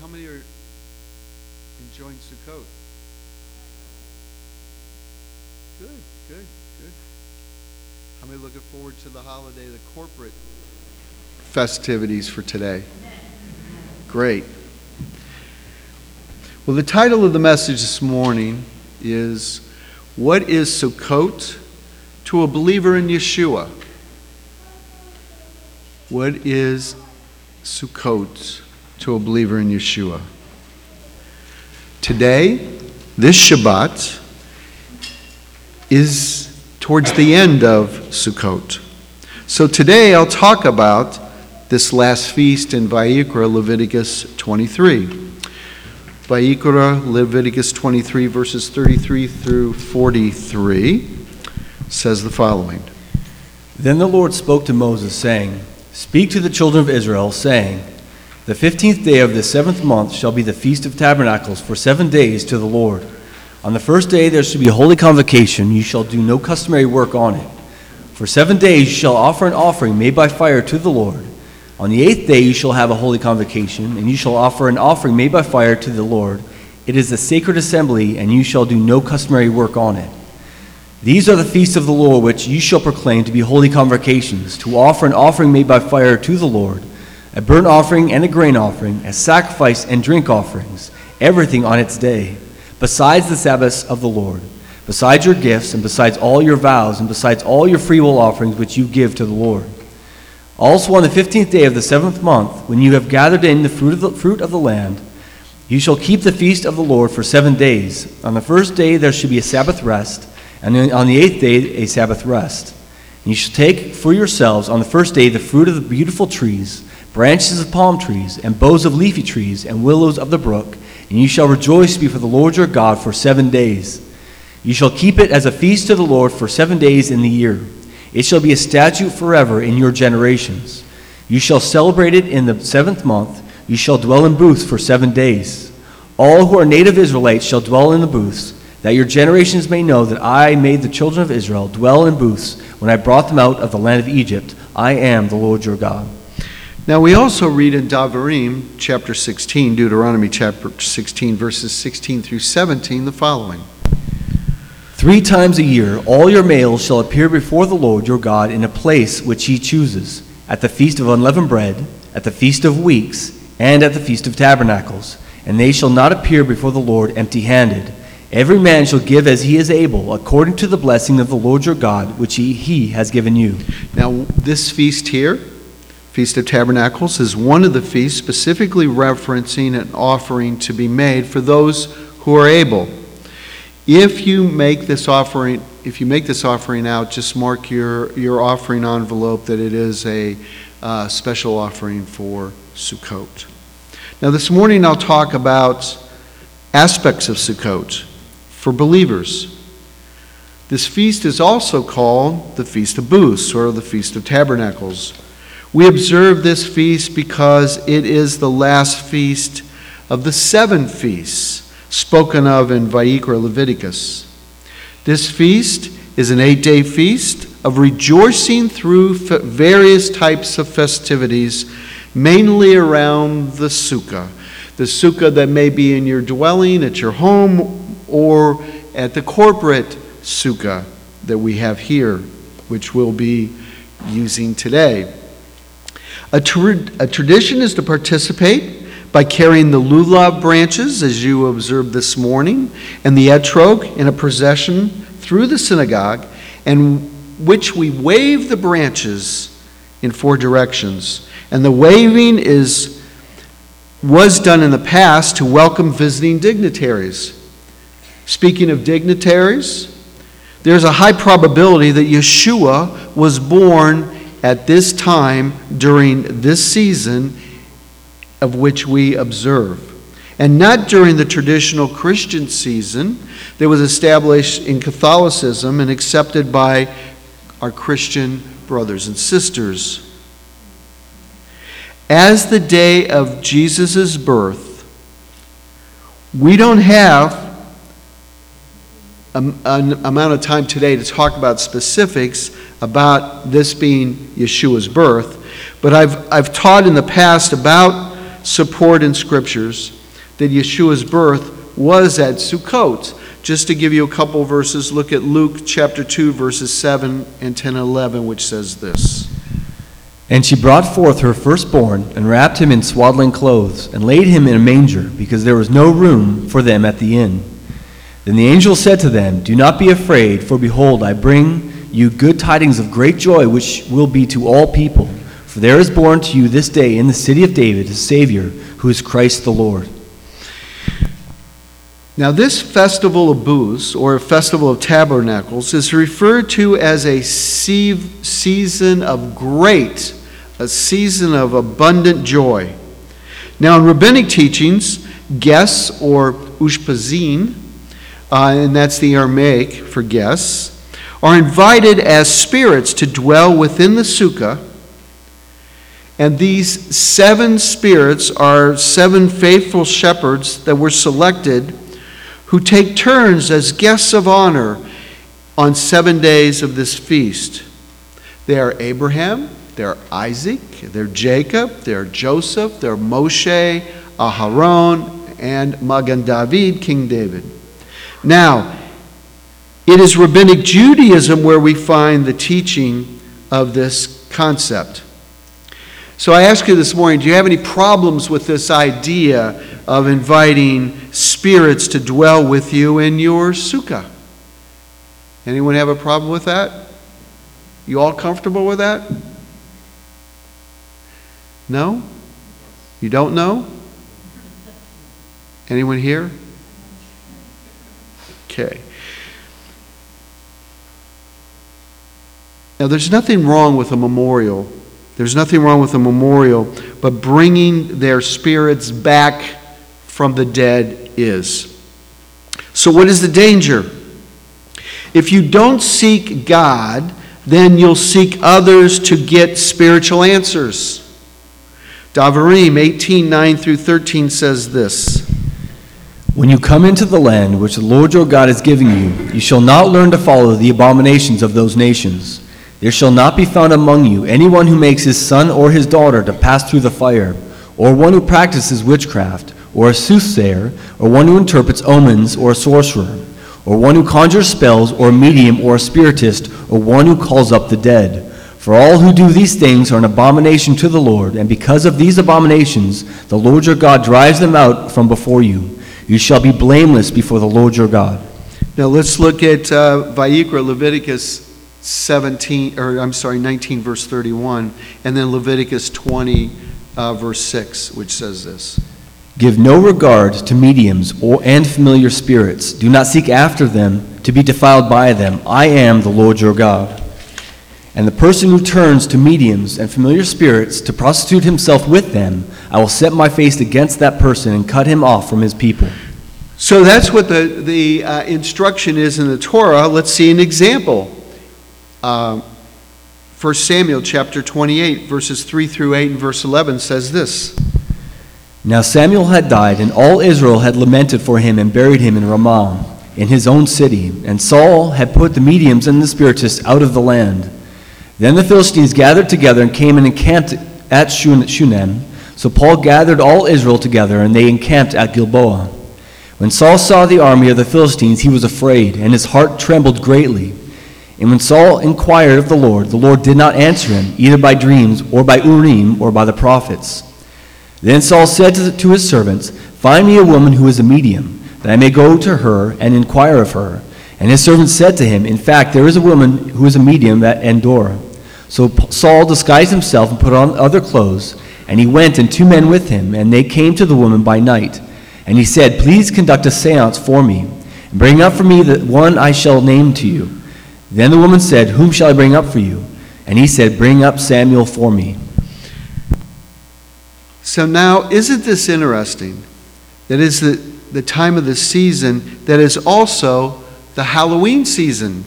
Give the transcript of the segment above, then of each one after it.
how many are enjoying Sukkot? Good, good, good. How many looking forward to the holiday, the corporate festivities for today? Great. Well, the title of the message this morning is What is Sukkot to a Believer in Yeshua? What is Sukkot to a believer in Yeshua? Today, this Shabbat, is towards the end of Sukkot. So today I'll talk about this last feast in Vayikra, Leviticus 23. Vayikra, Leviticus 23, verses 33 through 43, says the following Then the Lord spoke to Moses, saying, Speak to the children of Israel, saying, The fifteenth day of the seventh month shall be the Feast of Tabernacles for seven days to the Lord. On the first day there shall be a holy convocation. You shall do no customary work on it. For seven days you shall offer an offering made by fire to the Lord. On the eighth day you shall have a holy convocation, and you shall offer an offering made by fire to the Lord. It is a sacred assembly, and you shall do no customary work on it. These are the feasts of the Lord which you shall proclaim to be holy convocations, to offer an offering made by fire to the Lord, a burnt offering and a grain offering, a sacrifice and drink offerings, everything on its day, besides the Sabbaths of the Lord, besides your gifts, and besides all your vows, and besides all your freewill offerings which you give to the Lord. Also on the fifteenth day of the seventh month, when you have gathered in the fruit of the, fruit of the land, you shall keep the feast of the Lord for seven days. On the first day there shall be a Sabbath rest, and on the eighth day a Sabbath rest. And you shall take for yourselves on the first day the fruit of the beautiful trees, branches of palm trees, and boughs of leafy trees, and willows of the brook, and you shall rejoice before the Lord your God for seven days. You shall keep it as a feast to the Lord for seven days in the year. It shall be a statute forever in your generations. You shall celebrate it in the seventh month. You shall dwell in booths for seven days. All who are native Israelites shall dwell in the booths, that your generations may know that I made the children of Israel dwell in booths when I brought them out of the land of Egypt. I am the Lord your God. Now, we also read in Davarim, chapter 16, Deuteronomy chapter 16, verses 16 through 17, the following Three times a year, all your males shall appear before the Lord your God in a place which he chooses, at the feast of unleavened bread, at the feast of weeks, and at the feast of tabernacles. And they shall not appear before the Lord empty handed. Every man shall give as he is able, according to the blessing of the Lord your God, which he, he has given you. Now, this feast here, Feast of Tabernacles, is one of the feasts specifically referencing an offering to be made for those who are able. If you make this offering, if you make this offering out, just mark your, your offering envelope that it is a uh, special offering for Sukkot. Now, this morning I'll talk about aspects of Sukkot for believers. This feast is also called the Feast of Booths or the Feast of Tabernacles. We observe this feast because it is the last feast of the seven feasts spoken of in Vayikra Leviticus. This feast is an eight day feast of rejoicing through various types of festivities, mainly around the sukkah. The sukkah that may be in your dwelling, at your home, or at the corporate sukkah that we have here, which we'll be using today. A, tra- a tradition is to participate by carrying the lulav branches, as you observed this morning, and the etrog in a procession through the synagogue, and which we wave the branches in four directions. And the waving is was done in the past to welcome visiting dignitaries. Speaking of dignitaries, there's a high probability that Yeshua was born at this time during this season of which we observe. And not during the traditional Christian season that was established in Catholicism and accepted by our Christian brothers and sisters. As the day of Jesus' birth, we don't have an amount of time today to talk about specifics about this being Yeshua's birth, but I've, I've taught in the past about support in scriptures that Yeshua's birth was at Sukkot. Just to give you a couple verses, look at Luke chapter 2, verses 7 and 10 and 11, which says this. And she brought forth her firstborn, and wrapped him in swaddling clothes, and laid him in a manger, because there was no room for them at the inn. Then the angel said to them, Do not be afraid, for behold, I bring you good tidings of great joy, which will be to all people. For there is born to you this day in the city of David a Savior, who is Christ the Lord. Now, this festival of booths, or festival of tabernacles, is referred to as a season of great, a season of abundant joy. Now, in rabbinic teachings, guests, or ushpizin, uh, and that's the Aramaic for guests, are invited as spirits to dwell within the sukkah. And these seven spirits are seven faithful shepherds that were selected who take turns as guests of honor on seven days of this feast. They are Abraham, they're Isaac, they're Jacob, they're Joseph, they're Moshe, Aharon, and Magan David, King David. Now, it is rabbinic Judaism where we find the teaching of this concept. So I ask you this morning do you have any problems with this idea of inviting spirits to dwell with you in your sukkah? Anyone have a problem with that? You all comfortable with that? No? You don't know? Anyone here? Okay. Now, there's nothing wrong with a memorial. There's nothing wrong with a memorial, but bringing their spirits back from the dead is. So, what is the danger? If you don't seek God, then you'll seek others to get spiritual answers. Davarim 18 9 through 13 says this. When you come into the land which the Lord your God is giving you, you shall not learn to follow the abominations of those nations. There shall not be found among you anyone who makes his son or his daughter to pass through the fire, or one who practices witchcraft, or a soothsayer, or one who interprets omens, or a sorcerer, or one who conjures spells, or a medium, or a spiritist, or one who calls up the dead. For all who do these things are an abomination to the Lord, and because of these abominations, the Lord your God drives them out from before you. You shall be blameless before the Lord your God. Now let's look at uh, Vayikra, Leviticus 17, or I'm sorry, 19, verse 31, and then Leviticus 20, uh, verse 6, which says this. Give no regard to mediums or, and familiar spirits. Do not seek after them to be defiled by them. I am the Lord your God. And the person who turns to mediums and familiar spirits to prostitute himself with them, I will set my face against that person and cut him off from his people. So that's what the, the uh, instruction is in the Torah. Let's see an example. Uh, 1 Samuel chapter 28, verses 3 through 8 and verse 11 says this. Now Samuel had died, and all Israel had lamented for him and buried him in Ramah, in his own city. And Saul had put the mediums and the spiritists out of the land. Then the Philistines gathered together and came and encamped at Shunem. So Saul gathered all Israel together, and they encamped at Gilboa. When Saul saw the army of the Philistines, he was afraid, and his heart trembled greatly. And when Saul inquired of the Lord, the Lord did not answer him, either by dreams, or by Urim, or by the prophets. Then Saul said to, to his servants, Find me a woman who is a medium, that I may go to her and inquire of her. And his servants said to him, In fact, there is a woman who is a medium at Endor. So Saul disguised himself and put on other clothes, and he went and two men with him, and they came to the woman by night. And he said, Please conduct a seance for me, and bring up for me the one I shall name to you. Then the woman said, Whom shall I bring up for you? And he said, Bring up Samuel for me. So now, isn't this interesting? That is the, the time of the season that is also the Halloween season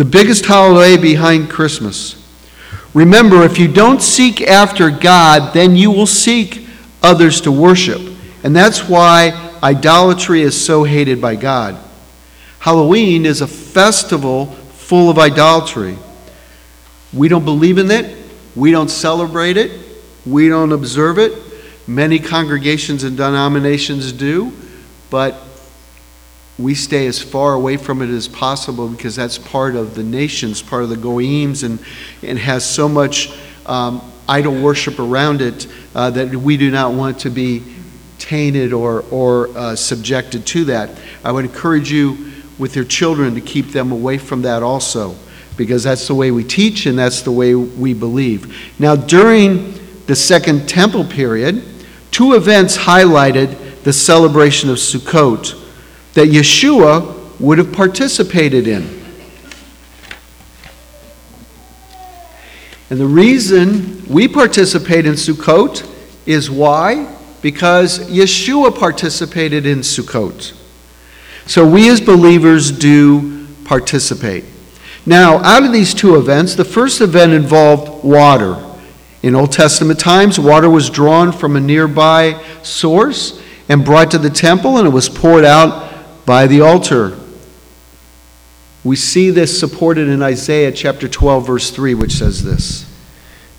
the biggest holiday behind Christmas. Remember, if you don't seek after God, then you will seek others to worship. And that's why idolatry is so hated by God. Halloween is a festival full of idolatry. We don't believe in it, we don't celebrate it, we don't observe it. Many congregations and denominations do, but we stay as far away from it as possible because that's part of the nations, part of the goyims, and, and has so much um, idol worship around it uh, that we do not want to be tainted or, or uh, subjected to that. I would encourage you with your children to keep them away from that also because that's the way we teach and that's the way we believe. Now, during the Second Temple period, two events highlighted the celebration of Sukkot that Yeshua would have participated in. And the reason we participate in Sukkot is why? Because Yeshua participated in Sukkot. So we as believers do participate. Now, out of these two events, the first event involved water. In Old Testament times, water was drawn from a nearby source and brought to the temple, and it was poured out by the altar. We see this supported in Isaiah chapter 12, verse 3, which says this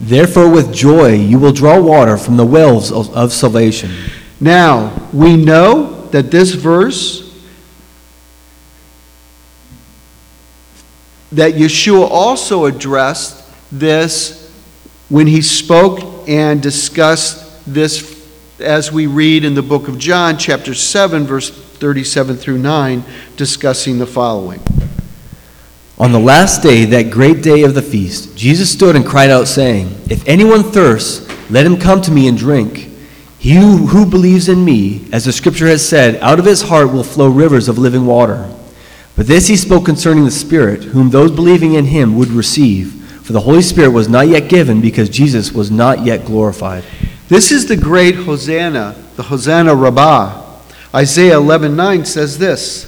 Therefore, with joy, you will draw water from the wells of, of salvation. Now, we know that this verse, that Yeshua also addressed this when he spoke and discussed this as we read in the book of John, chapter 7, verse 37 through 9, discussing the following. On the last day, that great day of the feast, Jesus stood and cried out, saying, If anyone thirsts, let him come to me and drink. He who, believes in me, as the scripture has said, out of his heart will flow rivers of living water. But this he spoke concerning the Spirit, whom those believing in him would receive. For the Holy Spirit was not yet given, because Jesus was not yet glorified. This is the great Hosanna, the Hosanna Rabbah. Isaiah 11:9 says this.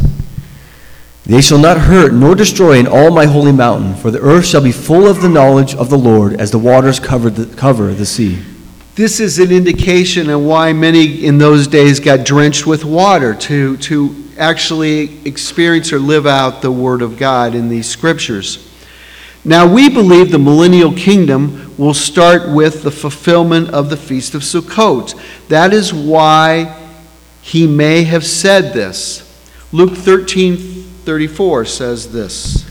They shall not hurt nor destroy in all my holy mountain, for the earth shall be full of the knowledge of the Lord as the waters cover the, cover the sea. This is an indication of why many in those days got drenched with water to, to actually experience or live out the Word of God in these scriptures. Now, we believe the millennial kingdom will start with the fulfillment of the Feast of Sukkot. That is why he may have said this. Luke 13 34 says this.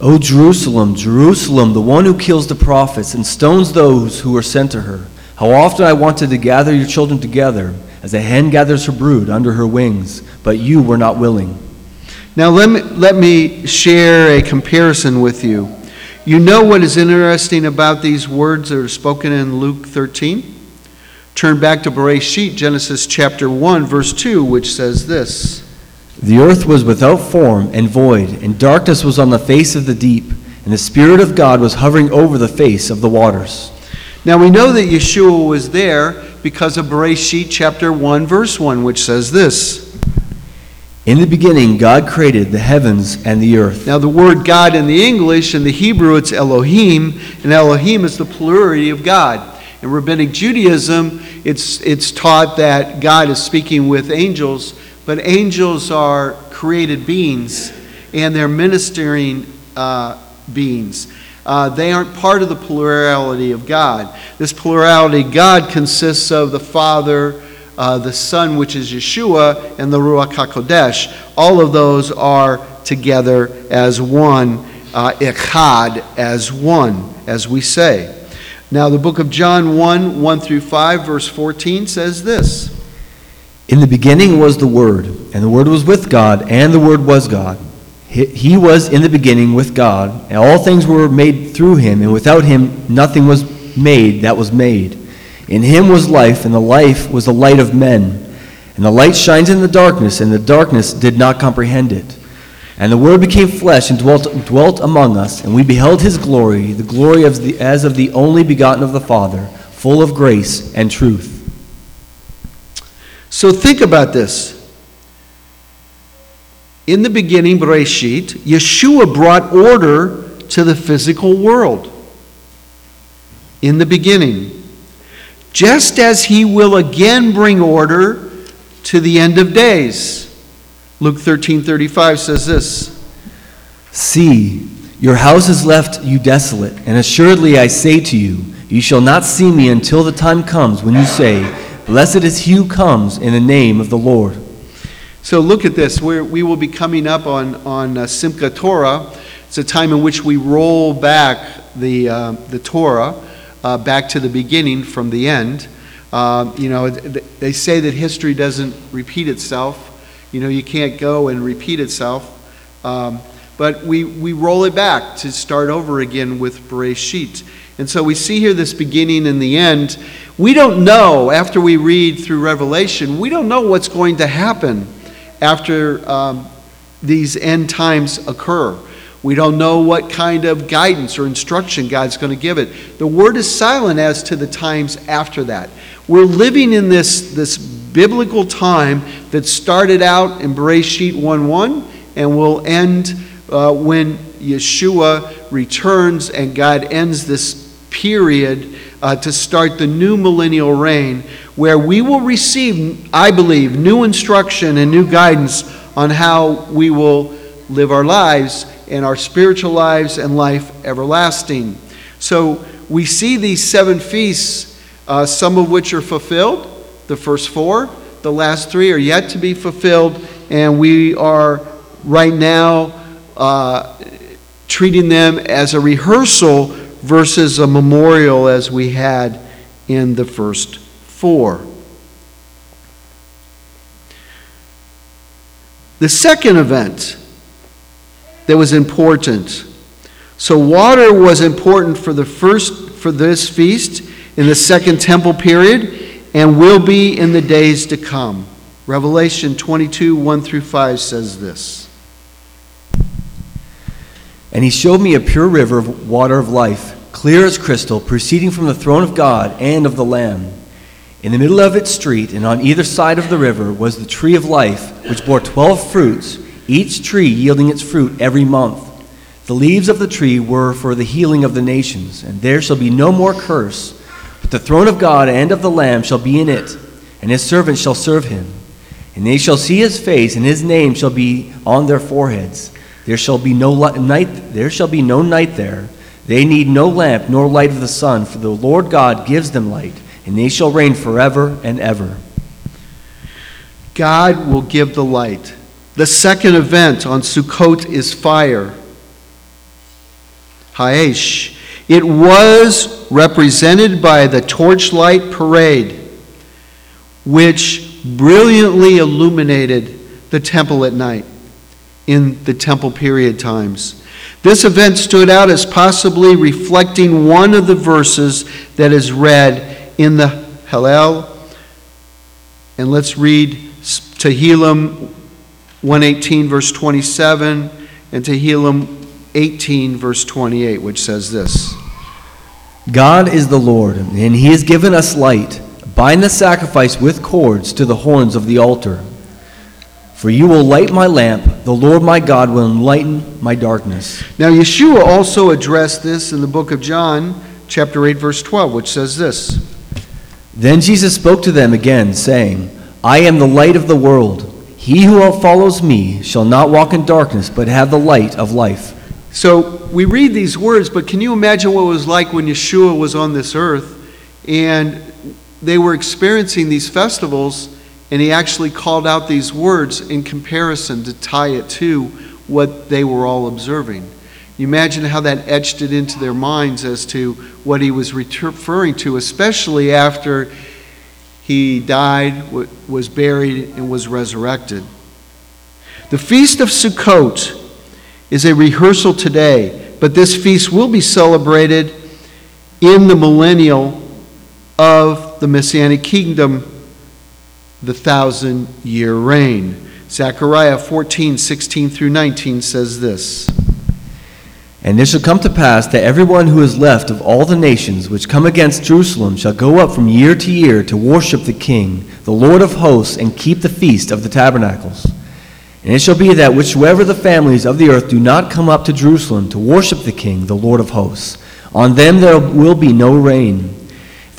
O Jerusalem, Jerusalem, the one who kills the prophets and stones those who are sent to her. How often I wanted to gather your children together, as a hen gathers her brood under her wings, but you were not willing. Now, let me, let me share a comparison with you. You know what is interesting about these words that are spoken in Luke 13? Turn back to Bereshit, Genesis chapter 1, verse 2, which says this The earth was without form and void, and darkness was on the face of the deep, and the Spirit of God was hovering over the face of the waters. Now we know that Yeshua was there because of Bereshit chapter 1, verse 1, which says this. In the beginning, God created the heavens and the earth. Now, the word God in the English, in the Hebrew, it's Elohim, and Elohim is the plurality of God. In Rabbinic Judaism, it's, it's taught that God is speaking with angels, but angels are created beings and they're ministering uh, beings. Uh, they aren't part of the plurality of God. This plurality God consists of the Father, uh, the Son, which is Yeshua, and the Ruach HaKodesh. All of those are together as one, uh, echad, as one, as we say. Now, the book of John 1 1 through 5, verse 14 says this In the beginning was the Word, and the Word was with God, and the Word was God. He, was in the beginning with God, and all things were made through him, and without him nothing was made that was made. In him was life, and the life was the light of men. And the light shines in the darkness, and the darkness did not comprehend it. And the Word became flesh and dwelt, dwelt among us, and we beheld his glory, the glory of the, as of the only begotten of the Father, full of grace and truth. So think about this. In the beginning, Bereshit, Yeshua brought order to the physical world. In the beginning. Just as he will again bring order to the end of days. Luke 13:35 says this. See, your house is left you desolate, and assuredly I say to you, you shall not see me until the time comes when you say, Blessed is he who comes in the name of the Lord. So look at this. We're, we will be coming up on, on uh, Simchat Torah. It's a time in which we roll back the, uh, the Torah uh, back to the beginning from the end. Uh, you know, they say that history doesn't repeat itself. You know, you can't go and repeat itself. Um, but we, we roll it back to start over again with Bereshit. And so we see here this beginning and the end. We don't know, after we read through Revelation, we don't know what's going to happen after um, these end times occur. We don't know what kind of guidance or instruction God's going to give it. The word is silent as to the times after that. We're living in this, this biblical time that started out in Bereshit 1 1 and will end uh, when Yeshua returns and God ends this period uh, to start the new millennial reign, where we will receive, I believe, new instruction and new guidance on how we will live our lives and our spiritual lives and life everlasting. So we see these seven feasts, uh, some of which are fulfilled, the first four, the last three are yet to be fulfilled, and we are right now uh, treating them as a rehearsal versus a memorial as we had in the first four. The second event that was important. So water was important for the first for this feast in the second temple period and will be in the days to come. Revelation 22 1 through 5 says this. And he showed me a pure river of water of life, clear as crystal, proceeding from the throne of God and of the Lamb. In the middle of its street, and on either side of the river, was the tree of life, which bore twelve fruits, each tree yielding its fruit every month. The leaves of the tree were for the healing of the nations, and there shall be no more curse, but the throne of God and of the Lamb shall be in it, and his servants shall serve him. And they shall see his face, and his name shall be on their foreheads. There shall be no night there shall be no night there. They need no lamp nor light of the sun, for the Lord God gives them light, and they shall reign forever and ever. God will give the light. The second event on Sukkot is fire. Haesh. It was represented by the torchlight parade, which brilliantly illuminated the temple at night in the temple period times. This event stood out as possibly reflecting one of the verses that is read in the Hallel. And let's read Tehillim 118, verse 27, and Tehillim 18, verse 28, which says this God is the Lord, and He has given us light. Bind the sacrifice with cords to the horns of the altar. For you will light my lamp, the Lord my God will enlighten my darkness. Now, Yeshua also addressed this in the book of John, chapter 8, verse 12, which says this Then Jesus spoke to them again, saying, I am the light of the world. He who follows me shall not walk in darkness, but have the light of life. So we read these words, but can you imagine what it was like when Yeshua was on this earth and they were experiencing these festivals? And he actually called out these words in comparison to tie it to what they were all observing. You imagine how that etched it into their minds as to what he was referring to, especially after he died, was buried, and was resurrected. The Feast of Sukkot is a rehearsal today, but this feast will be celebrated in the millennial of the Messianic kingdom the thousand year reign. Zechariah 14, 16 through 19 says this. And it shall come to pass that everyone who is left of all the nations which come against Jerusalem shall go up from year to year to worship the King, the Lord of hosts, and keep the feast of the tabernacles. And it shall be that whichsoever the families of the earth do not come up to Jerusalem to worship the King, the Lord of hosts, on them there will be no rain.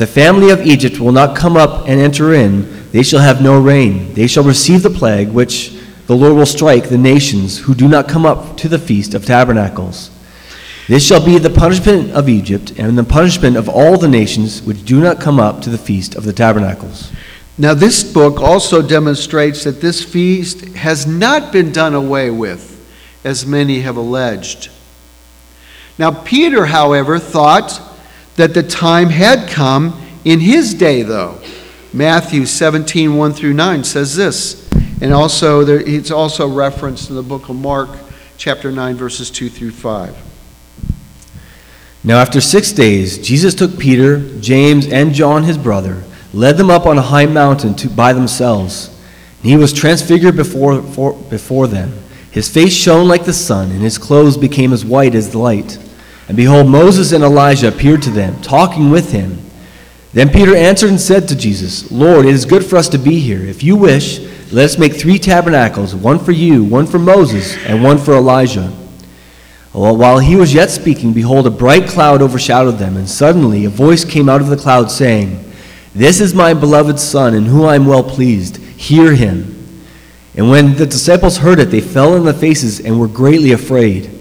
The family of Egypt will not come up and enter in, they shall have no rain. They shall receive the plague which the Lord will strike the nations who do not come up to the feast of tabernacles. This shall be the punishment of Egypt and the punishment of all the nations which do not come up to the feast of the tabernacles. Now, this book also demonstrates that this feast has not been done away with, as many have alleged. Now, Peter, however, thought that the time had come in his day, though. Matthew 17, 1 through 9 says this. And also, there, it's also referenced in the book of Mark, chapter 9, verses 2 through 5. Now, after six days, Jesus took Peter, James, and John, his brother, led them up on a high mountain to, by themselves. And he was transfigured before, for, before them. His face shone like the sun, and his clothes became as white as the light. And behold, Moses and Elijah appeared to them, talking with him. Then Peter answered and said to Jesus, Lord, it is good for us to be here. If you wish, let us make three tabernacles one for you, one for Moses, and one for Elijah. Well, while he was yet speaking, behold, a bright cloud overshadowed them, and suddenly a voice came out of the cloud saying, This is my beloved Son, in whom I am well pleased. Hear him. And when the disciples heard it, they fell on their faces and were greatly afraid.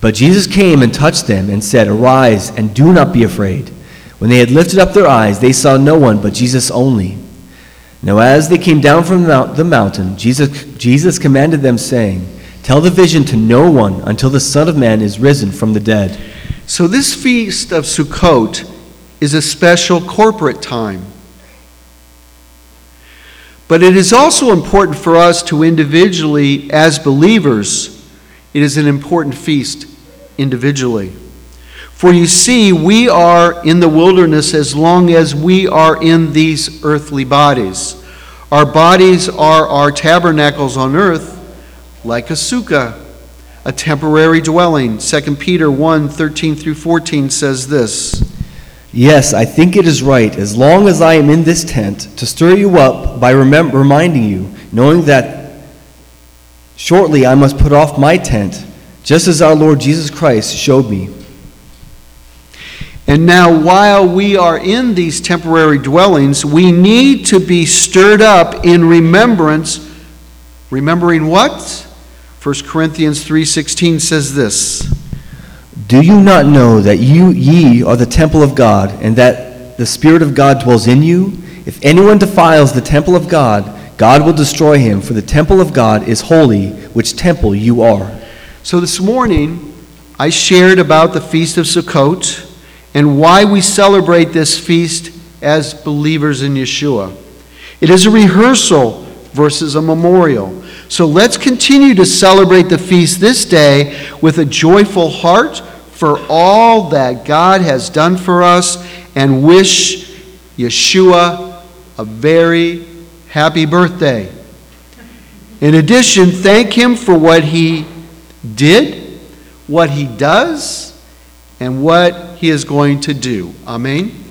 But Jesus came and touched them and said, Arise and do not be afraid. When they had lifted up their eyes, they saw no one but Jesus only. Now, as they came down from the mountain, Jesus, Jesus commanded them, saying, Tell the vision to no one until the Son of Man is risen from the dead. So, this feast of Sukkot is a special corporate time. But it is also important for us to individually, as believers, it is an important feast individually. For you see, we are in the wilderness as long as we are in these earthly bodies. Our bodies are our tabernacles on earth, like a sukkah, a temporary dwelling. 2 Peter 1 13 through 14 says this. Yes, I think it is right, as long as I am in this tent, to stir you up by reminding you, knowing that shortly I must put off my tent, just as our Lord Jesus Christ showed me. And now, while we are in these temporary dwellings, we need to be stirred up in remembrance. Remembering what? 1 Corinthians 3:16 says this. Do you not know that you ye are the temple of God, and that the Spirit of God dwells in you? If anyone defiles the temple of God, God will destroy him, for the temple of God is holy, which temple you are. So this morning, I shared about the Feast of Sukkot and why we celebrate this feast as believers in Yeshua. It is a rehearsal versus a memorial. So let's continue to celebrate the feast this day with a joyful heart for all that God has done for us and wish Yeshua a very happy birthday. In addition, thank him for what he did, what he does, and what he is going to do. Amen.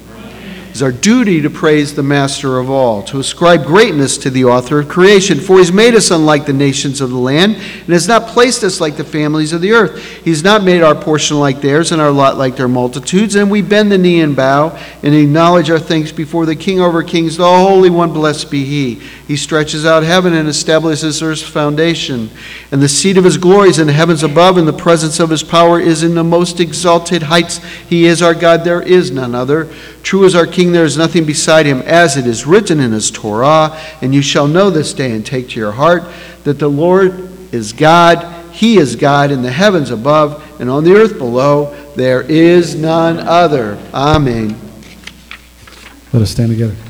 It's our duty to praise the master of all, to ascribe greatness to the author of creation. For he's made us unlike the nations of the land, and has not placed us like the families of the earth. He's not made our portion like theirs, and our lot like their multitudes. And we bend the knee and bow, and acknowledge our thanks before the King over kings, the Holy One, blessed be he. He stretches out heaven and establishes earth's foundation. And the seat of his glory is in the heavens above, and the presence of his power is in the most exalted heights. He is our God, there is none other. True is our King, there is nothing beside him, as it is written in his Torah. And you shall know this day and take to your heart that the Lord is God. He is God in the heavens above and on the earth below. There is none other. Amen. Let us stand together.